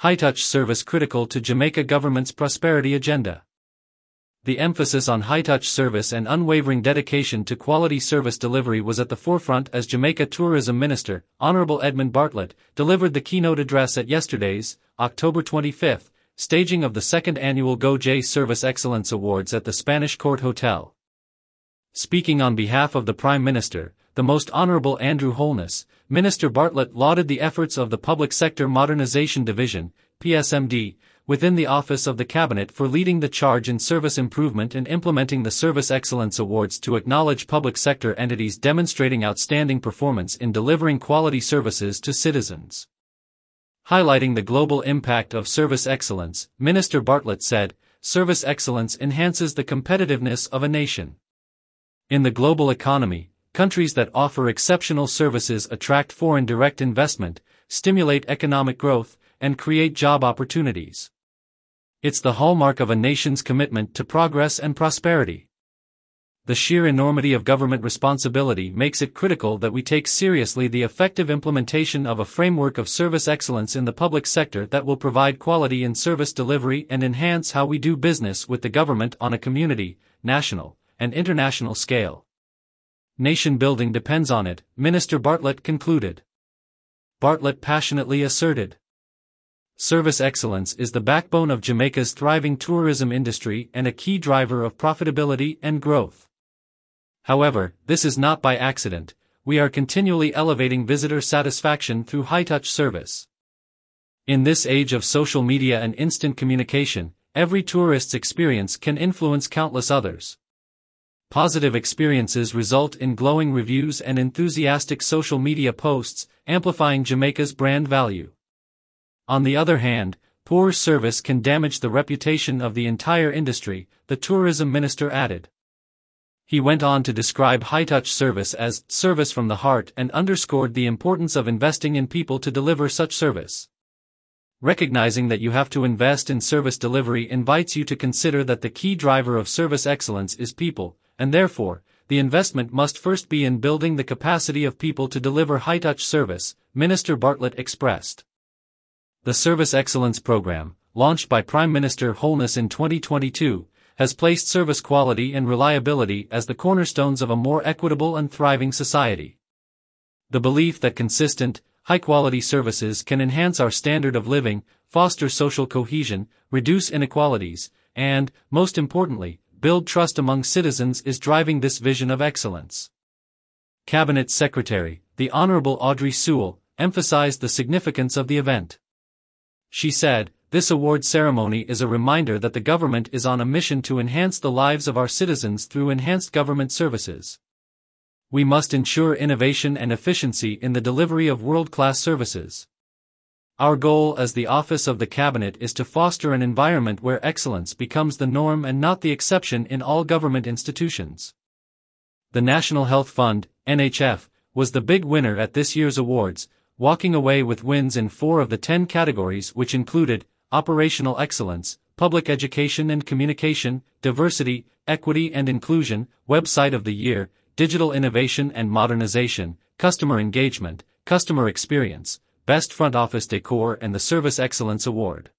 High-touch service critical to Jamaica government's prosperity agenda. The emphasis on high-touch service and unwavering dedication to quality service delivery was at the forefront as Jamaica Tourism Minister, Honorable Edmund Bartlett, delivered the keynote address at yesterday's, October 25, staging of the second annual GOJ Service Excellence Awards at the Spanish Court Hotel. Speaking on behalf of the Prime Minister, the Most Honorable Andrew Holness, Minister Bartlett lauded the efforts of the Public Sector Modernization Division, PSMD, within the Office of the Cabinet for leading the charge in service improvement and implementing the Service Excellence Awards to acknowledge public sector entities demonstrating outstanding performance in delivering quality services to citizens. Highlighting the global impact of service excellence, Minister Bartlett said, Service excellence enhances the competitiveness of a nation. In the global economy, countries that offer exceptional services attract foreign direct investment, stimulate economic growth, and create job opportunities. It's the hallmark of a nation's commitment to progress and prosperity the sheer enormity of government responsibility makes it critical that we take seriously the effective implementation of a framework of service excellence in the public sector that will provide quality in service delivery and enhance how we do business with the government on a community, national, and international scale. Nation building depends on it, Minister Bartlett concluded. Bartlett passionately asserted. Service excellence is the backbone of Jamaica's thriving tourism industry and a key driver of profitability and growth. However, this is not by accident, we are continually elevating visitor satisfaction through high-touch service. In this age of social media and instant communication, every tourist's experience can influence countless others. Positive experiences result in glowing reviews and enthusiastic social media posts, amplifying Jamaica's brand value. On the other hand, poor service can damage the reputation of the entire industry, the tourism minister added. He went on to describe high-touch service as service from the heart and underscored the importance of investing in people to deliver such service. Recognizing that you have to invest in service delivery invites you to consider that the key driver of service excellence is people, and therefore, the investment must first be in building the capacity of people to deliver high-touch service, Minister Bartlett expressed. The Service Excellence Program, launched by Prime Minister Holness in 2022, has placed service quality and reliability as the cornerstones of a more equitable and thriving society. The belief that consistent, high-quality services can enhance our standard of living, foster social cohesion, reduce inequalities, and, most importantly, build trust among citizens is driving this vision of excellence. Cabinet Secretary, the Honorable Audrey Sewell, emphasized the significance of the event. She said, this award ceremony is a reminder that the government is on a mission to enhance the lives of our citizens through enhanced government services. We must ensure innovation and efficiency in the delivery of world-class services. Our goal as the Office of the Cabinet is to foster an environment where excellence becomes the norm and not the exception in all government institutions. The National Health Fund, NHF, was the big winner at this year's awards, walking away with wins in four of the ten categories which included operational excellence, public education and communication, diversity, equity and inclusion, website of the year, digital innovation and modernization, customer engagement, customer experience, best front office decor and the Service Excellence Award.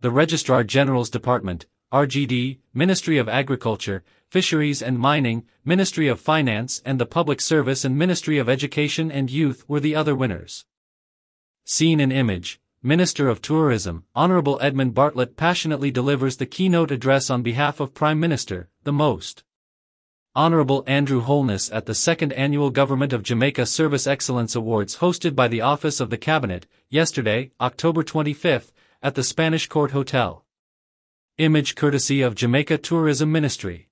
The Registrar General's Department, RGD, Ministry of Agriculture, Fisheries and Mining, Ministry of Finance and the Public Service and Ministry of Education and Youth were the other winners. Seen in image, Minister of Tourism, Honorable Edmund Bartlett passionately delivers the keynote address on behalf of Prime Minister, the most. Honorable Andrew Holness at the second annual Government of Jamaica Service Excellence Awards hosted by the Office of the Cabinet, yesterday, October 25, at the Spanish Court Hotel. Image courtesy of Jamaica Tourism Ministry.